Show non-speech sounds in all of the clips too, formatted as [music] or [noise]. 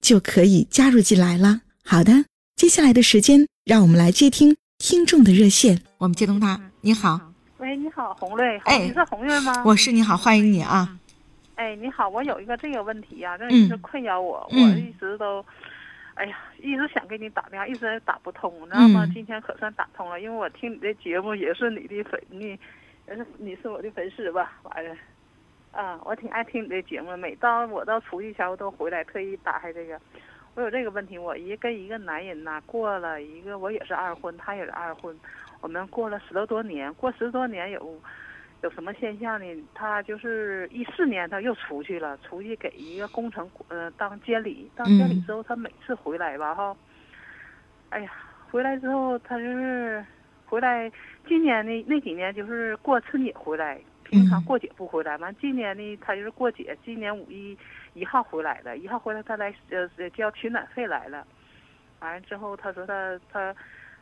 就可以加入进来了。好的，接下来的时间，让我们来接听听众的热线。我们接通他，你好，喂，你好，洪瑞，哎你是洪瑞吗？我是你好，欢迎你啊。哎，你好，我有一个这个问题呀、这一直困扰我，嗯我一直都，哎呀，一直想给你打电话，一直也打不通，你知道吗？嗯今天可算打通了，因为我听你的节目也是你的粉，你也是你是我的粉丝吧，完了。啊，我挺爱听你的节目，每到我到出去前我都回来特意打开这个。我有这个问题，我一跟一个男人呐、过了一个，我也是二婚，他也是二婚，我们过了十多多年，过十多年有有什么现象呢？他就是一四年他又出去了，出去给一个工程呃当监理，当监理之后他每次回来吧哈，哎呀，回来之后他就是回来，今年呢那几年就是过春节回来，平常嗯过节不回来，完今年呢他就是过节，今年五一一号回来的，一号回来他来呃呃交取暖费来了，完了之后他说他他。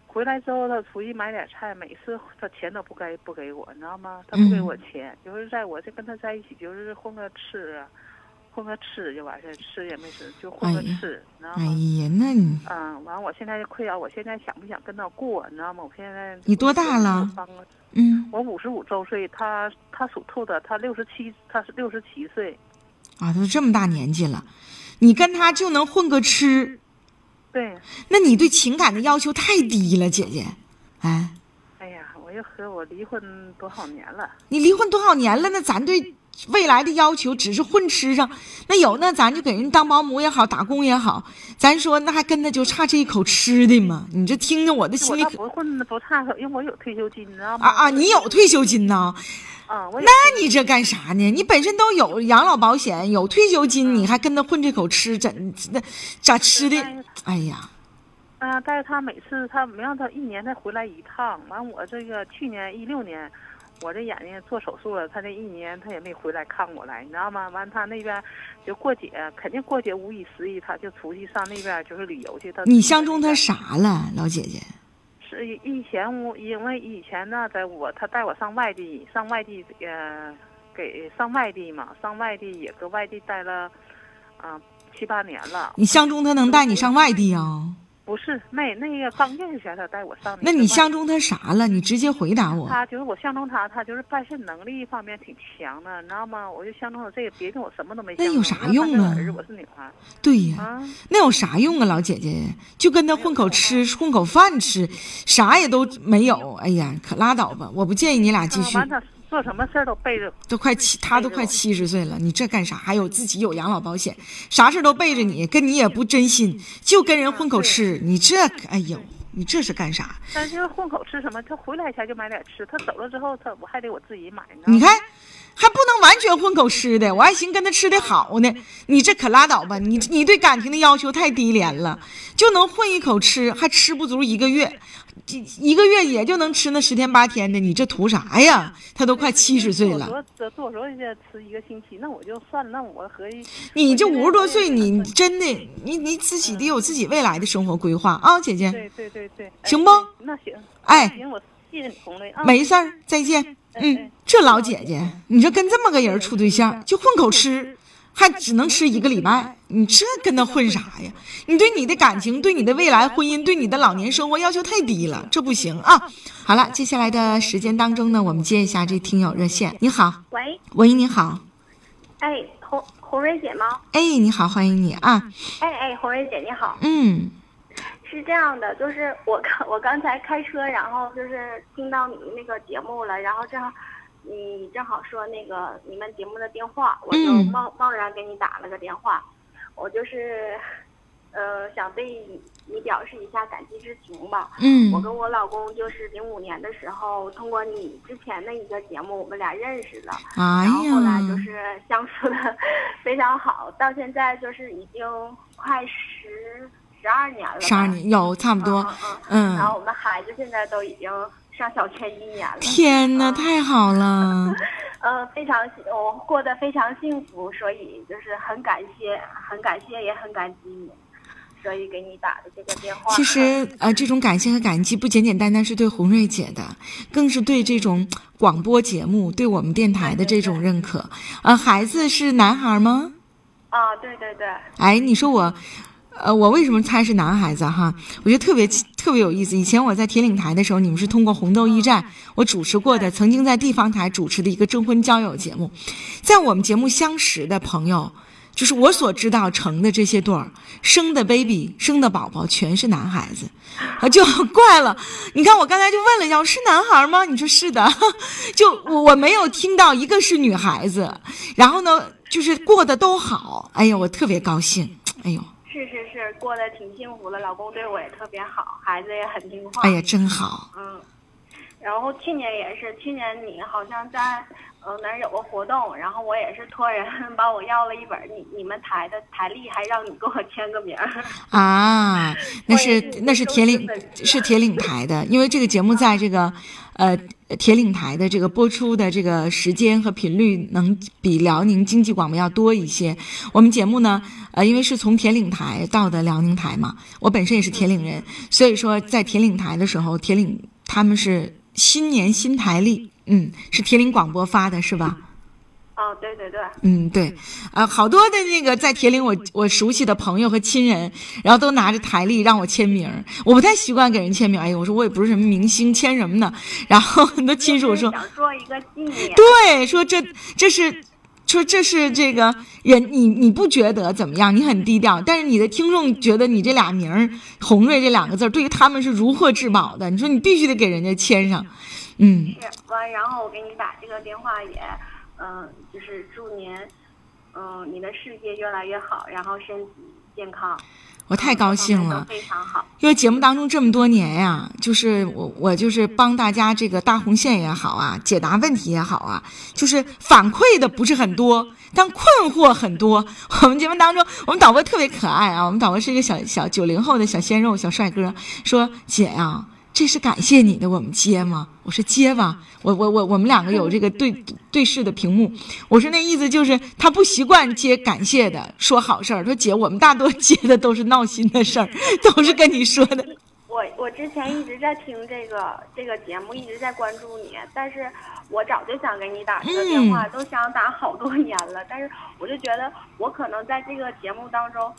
回来之后，他出去买点菜，每次他钱都不该不给我，你知道吗？他不给我钱，就是在我这跟他在一起，就是混个吃啊，混个吃就完事儿，吃也没吃，就混个吃，你知道哎？呀，那你嗯，完，我现在就困扰，我现在想不想跟他过，你知道吗？我现在你多大了嗯我五十五周岁，他他属兔的，他六十七，他是六十七岁。啊，都这么大年纪了，你跟他就能混个吃，对，那你对情感的要求太低了，姐姐。哎，哎呀，我又和我离婚多少年了，你离婚多少年了？那咱对未来的要求只是混吃上，那有那咱就给人当保姆也好，打工也好，咱说那还跟他就差这一口吃的吗？你这听着我的心里可不混不差，因为我有退休金，你知道吗？啊啊！你有退休金呐？啊，我那你这干啥呢？你本身都有养老保险，有退休金，你还跟他混这口吃，怎那咋吃的？哎呀，啊，但是他每次他没让他一年才回来一趟，完我这个去年一六年，我这眼睛做手术了，他这一年他也没回来看我来，你知道吗？完他那边就过节，肯定过节无一十一他就出去上那边就是旅游去。他你相中他啥了，老姐姐？是以以前我因为以前呢，在我他带我上外地，上外地呃给上外地嘛，上外地也搁外地待了，啊、七八年了。你相中他能带你上外地啊？不是那那个刚认识前他带我上。那你相中他啥了？你直接回答我。他就是我相中他，他就是办事能力方面挺强的，你知道吗？我就相中了这个，别的我什么都没相中。那有啥用啊因为他是我儿子我是女孩对呀，啊。那有啥用啊，老姐姐？就跟他混口吃，混口饭吃，啥也都没有。哎呀，可拉倒吧！我不建议你俩继续啊，完他做什么事儿都背着。都快七，他都快七十岁了，你这干啥？还有自己有养老保险，啥事都背着你，跟你也不真心，就跟人混口吃，你这，哎呦，你这是干啥？但是混口吃什么？他回来前就买点吃，他走了之后，他我还得我自己买呢。你看，还不能完全混口吃的，我还寻跟他吃的好呢。你这可拉倒吧，你你对感情的要求太低廉了，就能混一口吃，还吃不足一个月，这一个月也就能吃那十天八天的，你这图啥呀？他都快七十岁了。我说多少钱吃一个星期？那我就算了，那我合计。你这五十多岁，你真的，你你自己得有自己未来的生活规划啊，姐姐。对对对对，行不那行，哎行，我谢谢你，红雷啊。没事儿，再见。嗯，这老姐姐，你说跟这么个人处对象，就混口吃，还只能吃一个礼拜，你这跟他混啥呀？你对你的感情、对你的未来婚姻、对你的老年生活要求太低了，这不行啊！好了，接下来的时间当中呢，我们接一下这听友热线。你好，喂，喂，你好，哎，红红瑞姐吗？哎，你好，欢迎你啊。哎哎，红瑞姐你好。嗯，是这样的，就是我刚我刚才开车，然后就是听到你那个节目了，然后正好你正好说那个你们节目的电话，我就嗯贸贸然给你打了个电话，我就是呃想对你表示一下感激之情吧。嗯我跟我老公就是零五年的时候，通过你之前的一个节目，我们俩认识的。哎然后后来就，是相处的 [laughs] 非常好，到现在就是已经快十十二年了吧。十二年有差不多，嗯嗯。嗯然。后我们孩子现在都已经上小学一年了。天哪，嗯太好了！[laughs] 呃，非常，我过得非常幸福，所以就是很感谢，很感谢，也很感激你，所以给你打的这个电话。其实，呃，这种感谢和感激不简简单单是对红瑞姐的，更是对这种广播节目、对我们电台的这种认可。呃，孩子是男孩吗？啊，对对对，哎，你说我，呃，我为什么猜是男孩子哈？我觉得特别特别有意思。以前我在铁岭台的时候，你们是通过红豆驿站我主持过的，曾经在地方台主持的一个征婚交友节目，在我们节目相识的朋友。就是我所知道成的这些对儿，生的 baby 生的宝宝全是男孩子，啊，就怪了。你看我刚才就问了一下，我是男孩吗？你说是的，[laughs] 就我我没有听到一个是女孩子。然后呢，就是过得都好，哎呀，我特别高兴，哎呦，是是是，过得挺幸福的，老公对我也特别好，孩子也很听话。哎呀，真好。嗯，然后去年也是，去年你好像在呃哪儿有个活动，然后我也是托人 [laughs] 把我要了一本你你们台的台历，还让你给我签个名儿。啊，那是那是铁岭是铁岭台的，因为这个节目在这个呃铁岭台的这个播出的这个时间和频率能比辽宁经济广播要多一些。我们节目呢，呃，因为是从铁岭台到的辽宁台嘛，我本身也是铁岭人，所以说在铁岭台的时候，铁岭他们是新年新台历，嗯，是铁岭广播发的是吧？哦，对对对，嗯，对，啊，好多的那个在铁岭我我熟悉的朋友和亲人，然后都拿着台历让我签名，我不太习惯给人签名。哎呀，我说我也不是什么明星，签什么呢？然后很多亲属说，想做一个纪念。对，说这这是。说这是这个人，你你不觉得怎么样？你很低调，但是你的听众觉得你这俩名儿“红瑞”这两个字儿对于他们是如获至宝的。你说你必须得给人家签上，嗯，是完，然后我给你打这个电话也，嗯、就是祝您，嗯、你的世界越来越好，然后身体健康。我太高兴了。非常好。因为节目当中这么多年呀，就是我我就是帮大家这个搭红线也好啊，解答问题也好啊，就是反馈的不是很多，但困惑很多。我们节目当中，我们导播特别可爱啊，我们导播是一个小小九零后的小鲜肉小帅哥，说姐呀、这是感谢你的，我们接吗？我说接吧，我我我我们两个有这个对对视的屏幕，我说那意思就是他不习惯接感谢的，说好事儿。说姐，我们大多接的都是闹心的事儿，[laughs] 都是跟你说的。我我之前一直在听这个这个节目，一直在关注你，但是我早就想给你打这个电话，都想打好多年了，但是我就觉得我可能在这个节目当中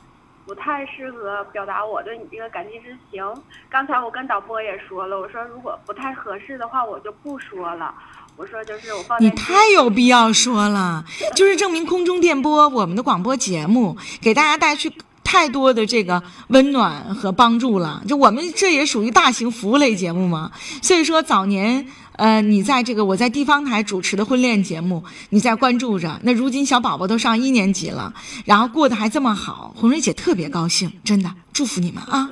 不太适合表达我对你这个感激之情。刚才我跟导播也说了，我说如果不太合适的话，我就不说了。我说就是我放在你太有必要说了，就是证明空中电波我们的广播节目给大家带去太多的这个温暖和帮助了。就我们这也属于大型服务类节目嘛，所以说早年呃你在这个我在地方台主持的婚恋节目，你在关注着。那如今小宝宝都上一年级了，然后过得还这么好，红瑞姐特别高兴，真的祝福你们啊！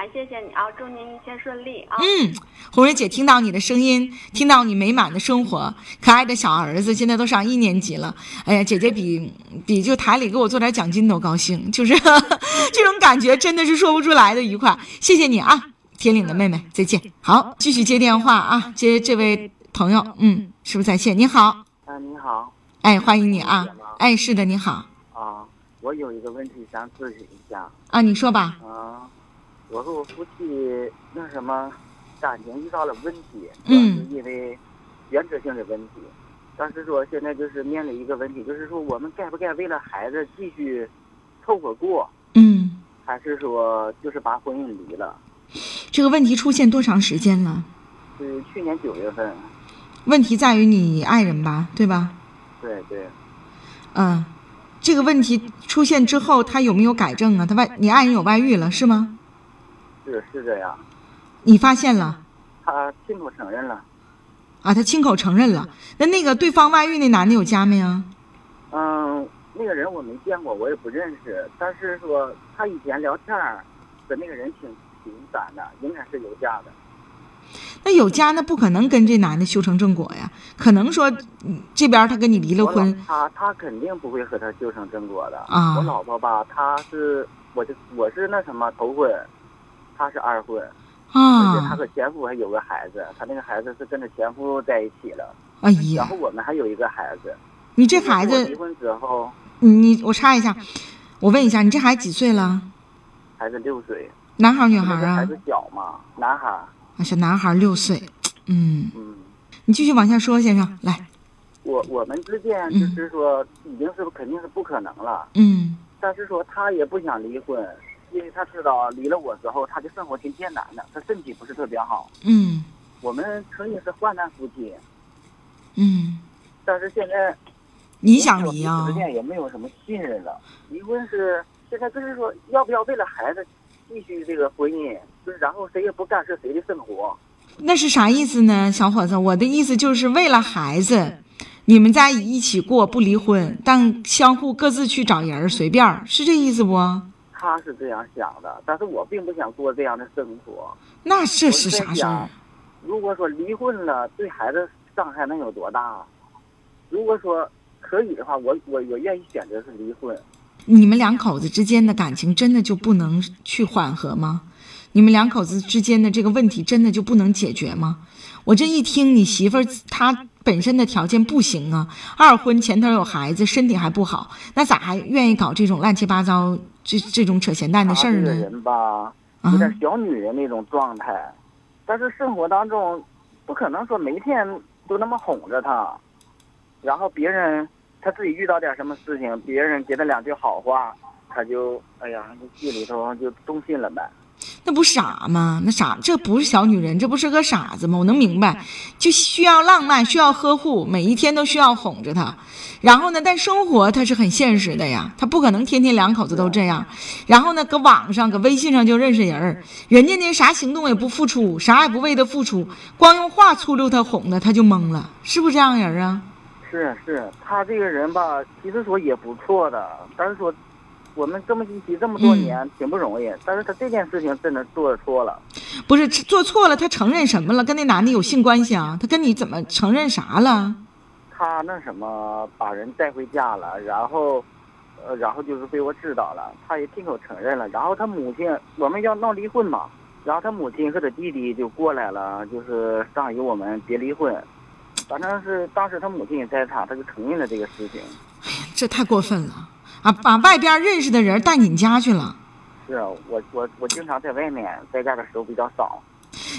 还谢谢你啊，祝您一切顺利啊。嗯，红瑞姐听到你的声音，听到你美满的生活，可爱的小儿子现在都上一年级了。哎呀，姐姐比比就台里给我做点奖金都高兴，就是 [laughs] 这种感觉真的是说不出来的愉快。谢谢你啊，铁岭的妹妹，再见。好，继续接电话啊，接这位朋友，嗯，是不是在线？你好，啊，你好，哎，欢迎你啊，哎，是的，你好啊，我有一个问题想咨询一下，啊，你说吧，啊，我和我夫妻那什么感情遇到了问题，嗯是因为原则性的问题，但是说现在就是面临一个问题，就是说我们该不该为了孩子继续凑合过，嗯，还是说就是把婚姻离了？这个问题出现多长时间了？是去年九月份，问题在于你爱人吧，对吧？对对，嗯，这个问题出现之后，他有没有改正啊？他外，你爱人有外遇了是吗？是是这样，你发现了他亲口承认了。啊？他亲口承认了。那那个对方外遇那男的有家没啊？嗯，那个人我没见过，我也不认识。但是说他以前聊天儿跟那个人挺挺散的，应该是有家的。那有家那不可能跟这男的修成正果呀，可能说嗯这边他跟你离了婚，他他肯定不会和他修成正果的。啊我老婆吧，她是我就我是那什么头婚，她是二婚，啊而且她啊，和前夫还有个孩子，她那个孩子是跟着前夫在一起了。哎呀然后，我们还有一个孩子。你这孩子离，婚之后，你你我插一下，我问一下，你这孩子几岁了？孩子六岁，男孩儿女孩儿啊？孩子小嘛，男孩儿。啊，小男孩儿六岁，嗯，嗯，你继续往下说，先生，来，我我们之间就是说已经是肯定是不可能了，嗯但是说他也不想离婚，因为他知道离了我之后，他的生活挺艰难的，他身体不是特别好。嗯我们曾经是患难夫妻，嗯，但是现在你想离啊之？间也没有什么信任了。离婚是现在就是说要不要为了孩子继续这个婚姻，就是然后谁也不干涉谁的生活。那是啥意思呢，小伙子？我的意思就是为了孩子，你们在一起过不离婚，但相互各自去找人儿随便儿，是这意思不？他是这样想的，但是我并不想过这样的生活。那这是啥事儿？，如果说离婚了，对孩子伤害能有多大？如果说可以的话，我我我愿意选择是离婚。你们两口子之间的感情真的就不能去缓和吗？你们两口子之间的这个问题真的就不能解决吗？我这一听，你媳妇儿她本身的条件不行啊，二婚前头有孩子，身体还不好，那咋还愿意搞这种乱七八糟、这这种扯闲淡的事儿呢？这个人吧，啊有点小女人那种状态，但是生活当中不可能说每天都那么哄着他，然后别人他自己遇到点什么事情，别人给他两句好话，他就哎呀，心里头就动心了呗。那不傻吗？那傻，这不是小女人，这不是个傻子吗？我能明白，就需要浪漫，需要呵护，每一天都需要哄着她。然后呢，但生活它是很现实的呀，他不可能天天两口子都这样。然后呢，搁网上、搁微信上就认识人儿，人家呢啥行动也不付出，啥也不为他付出，光用话粗溜他哄的，他就懵了，是不是这样人啊？是是，他这个人吧，其实说也不错的，但是说我们这么一起这么多年、挺不容易，但是他这件事情真的做错了。不是做错了，他承认什么了？跟那男的有性关系啊？他跟你怎么承认啥了？他那什么把人带回家了，然后，呃，然后就是被我知道了，他也亲口承认了。然后他母亲，我们要闹离婚嘛，然后他母亲和他弟弟就过来了，就是上与我们别离婚。反正是当时他母亲也在场，他就承认了这个事情。这太过分了啊！把外边认识的人带你家去了。是啊，我我我经常在外面，在家的时候比较少。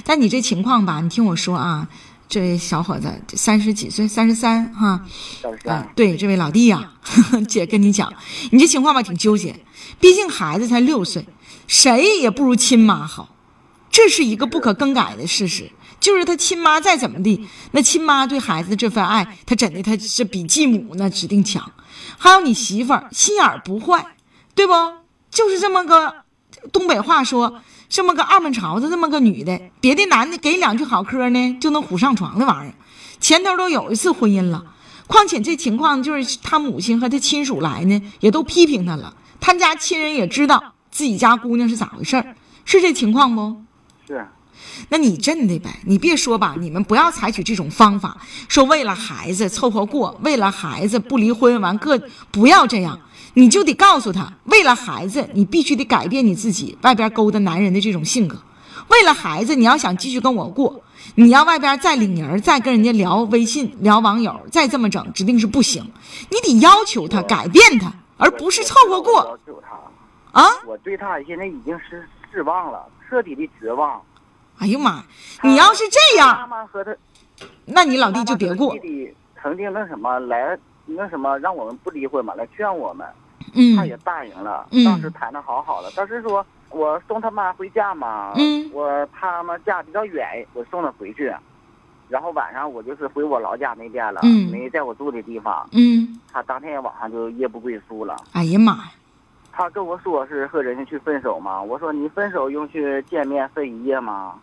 但你这情况吧，你听我说啊，这位小伙子三十几岁，三十三哈，但是啊，对，这位老弟呀、姐跟你讲，你这情况吧挺纠结，毕竟孩子才六岁，谁也不如亲妈好，这是一个不可更改的事实。就是他亲妈再怎么地，那亲妈对孩子这份爱，他真的他是比继母那指定强。还有你媳妇儿心眼儿不坏，对不？就是这么个东北话说，这么个二门朝子，这么个女的，别的男的给两句好嗑呢，就能虎上床的玩意儿，前头都有一次婚姻了。况且这情况就是他母亲和他亲属来呢，也都批评他了，他家亲人也知道自己家姑娘是咋回事儿，是这情况不？是那你真的呗，你别说吧，你们不要采取这种方法，说为了孩子凑合过，为了孩子不离婚，完各不要这样，你就得告诉他，为了孩子，你必须得改变你自己外边勾搭男人的这种性格。为了孩子，你要想继续跟我过，你要外边再领人，再跟人家聊微信、聊网友，再这么整，指定是不行。你得要求他改变他，而不是凑合过要求他，啊！我对他现在已经是失望了，彻底的绝望。哎呀妈，你要是这妈样，妈和他那你老弟就别过弟。弟曾经那什么来那什么让我们不离婚嘛，来劝我们，嗯他也答应了。嗯当时谈的好好的，但是说我送他妈回家嘛，嗯我他妈家比较远，我送他回去，然后晚上我就是回我老家那边了，嗯没在我住的地方。嗯，他当天晚上就夜不归宿了。哎呀妈呀，他跟我说是和人家去分手嘛，我说你分手用去见面分一夜吗？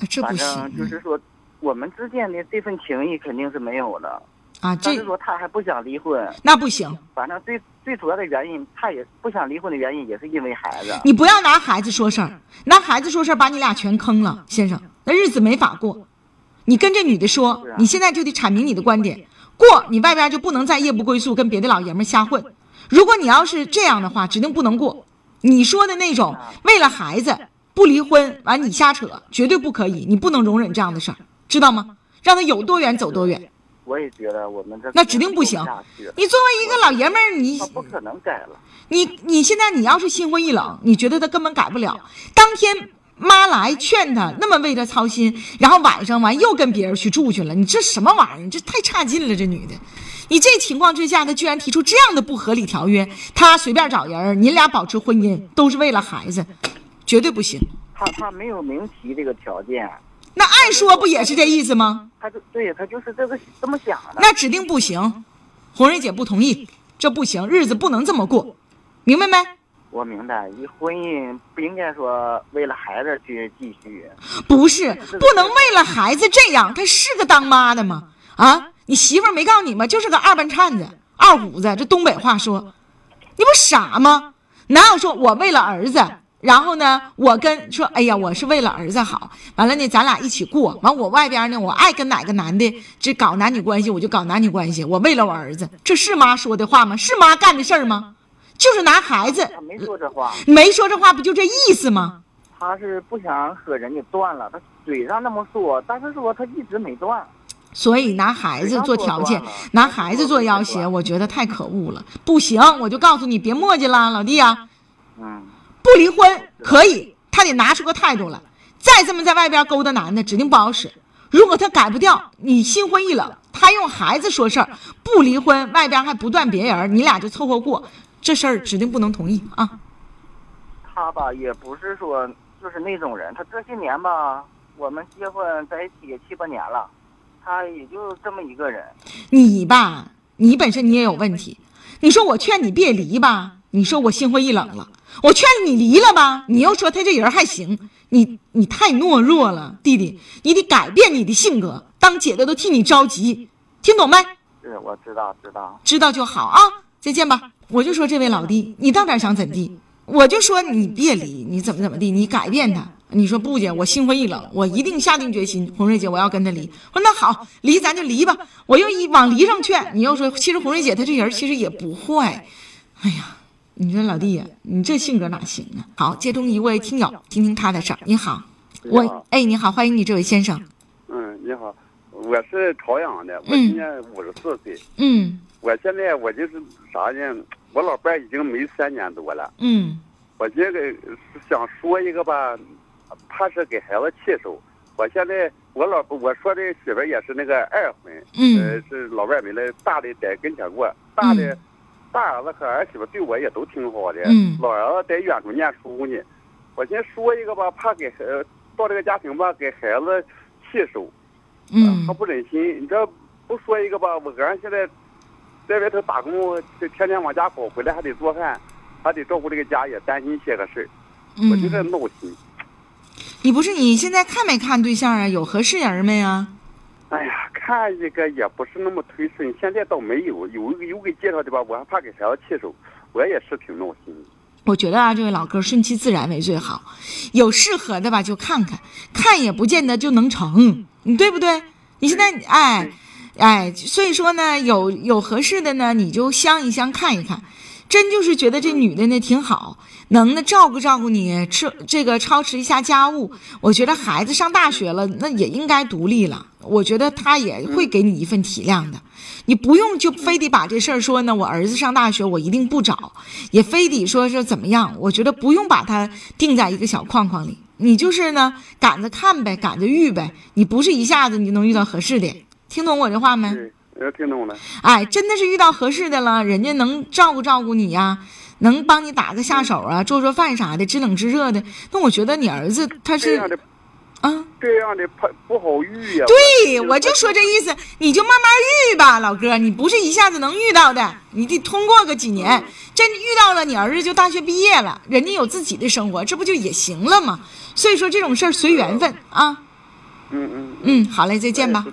那这不反行正就是说，我们之间的这份情谊肯定是没有了。啊，这说他还不想离婚，那不行，反正最最主要的原因，他也不想离婚的原因也是因为孩子。你不要拿孩子说事儿，拿孩子说事儿把你俩全坑了，先生，那日子没法过。你跟这女的说啊，你现在就得阐明你的观点，过你外边就不能再夜不归宿，跟别的老爷们瞎混。如果你要是这样的话，指定不能过。你说的那种为了孩子不离婚，完你瞎扯，绝对不可以，你不能容忍这样的事儿，知道吗？让他有多远走多远。我也觉得我们这那指定不行你作为一个老爷们儿，你他不可能改了。你你现在你要是心灰意冷，你觉得他根本改不了。当天妈来劝他，那么为他操心，然后晚上完又跟别人去住去了，你这什么玩意儿？你这太差劲了，这女的。你这情况之下，他居然提出这样的不合理条约，他随便找人，你俩保持婚姻都是为了孩子，绝对不行。他他没有明提这个条件，那按说不也是这意思吗？他就对他就是这个这么想的。那指定不行。红瑞姐不同意，这不行，日子不能这么过，明白没？我明白，一婚姻不应该说为了孩子去继续。不是，不能为了孩子这样。她是个当妈的吗？啊，你媳妇儿没告诉你吗？就是个二半颤子、二虎子。这东北话说，你不傻吗？哪有说我为了儿子，然后呢，我跟说，哎呀，我是为了儿子好，完了呢，咱俩一起过。完，我外边呢，我爱跟哪个男的这搞男女关系，我就搞男女关系。我为了我儿子，这是妈说的话吗？是妈干的事儿吗？就是拿孩子，没说这话，没说这话，不就这意思吗？他是不想和人家断了。他嘴上那么说，但是说他一直没断。所以拿孩子做条件拿孩子做要挟，我觉得太可恶了。不行，我就告诉你，别墨迹了，老弟啊，嗯，不离婚可以，他得拿出个态度来。再这么在外边勾搭男的，指定不好使。如果他改不掉，你心灰意冷，他用孩子说事儿，不离婚，外边还不断别人，你俩就凑合过，这事儿指定不能同意啊。他吧也不是说就是那种人，他这些年吧，我们结婚在一起也七八年了，他也就这么一个人。你吧，你本身你也有问题。你说我劝你别离吧，你说我心灰意冷了；我劝你离了吧，你又说他这人还行。你你太懦弱了，弟弟，你得改变你的性格。当姐的都替你着急，听懂没？是，我知道，知道。知道就好啊，再见吧。我就说这位老弟，你到底想怎地？我就说你别离，你怎么怎么地，你改变他。你说不姐，我心灰意冷，我一定下定决心，红瑞姐我要跟他离。我说那好，离咱就离吧。我又一往离上劝，你又说其实红瑞姐她这人其实也不坏。哎呀，你说老弟呀，你这性格哪行啊？好，接通一位听友，听听他的事儿。你好，我你好哎你好，欢迎你这位先生。嗯，你好，我是朝阳的，我嗯今年五十四岁。嗯我现在我就是啥呢？我老伴儿已经没三年多了，嗯我这个想说一个吧，怕是给孩子气受。我现在我老我说这媳妇也是那个二婚，呃嗯，是老伴没了，大的在跟前过，大的、嗯大儿子和儿媳妇对我也都挺好的，嗯老儿子在远处念书呢。我先说一个吧，怕给孩到这个家庭吧，给孩子气受。嗯他不忍心。你这不说一个吧，我个人现在在外头打工，就天天往家跑，回来还得做饭，还得照顾这个家，也担心些个事儿，我就在嗯，闹心。你不是你现在看没看对象啊？有合适人没啊？哎呀，看一个也不是那么推顺，现在倒没有，有有给介绍的吧，我还怕给孩子气受，我也是挺闹心。我觉得啊，这位老哥顺其自然为最好，有适合的吧就看看，看也不见得就能成，你对不对？你现在哎哎，所以说呢，有有合适的呢，你就相一相看一看，真就是觉得这女的呢挺好，能呢照顾照顾你，吃这个操持一下家务。我觉得孩子上大学了，那也应该独立了。我觉得她也会给你一份体谅的。你不用就非得把这事儿说呢，我儿子上大学我一定不找，也非得说是怎么样。我觉得不用把他定在一个小框框里，你就是呢赶着看呗，赶着遇呗。你不是一下子你就能遇到合适的，听懂我这话没？对，呃，听懂了。哎，真的是遇到合适的了，人家能照顾照顾你呀、能帮你打个下手啊，做做饭啥的，知冷知热的。那我觉得你儿子他是啊。这样的不不好遇呀。对，我就说这意思，你就慢慢遇吧，老哥，你不是一下子能遇到的，你得通过个几年，真遇到了，你儿子就大学毕业了，人家有自己的生活，这不就也行了吗？所以说这种事儿随缘分啊。嗯嗯。嗯，好嘞，再见吧。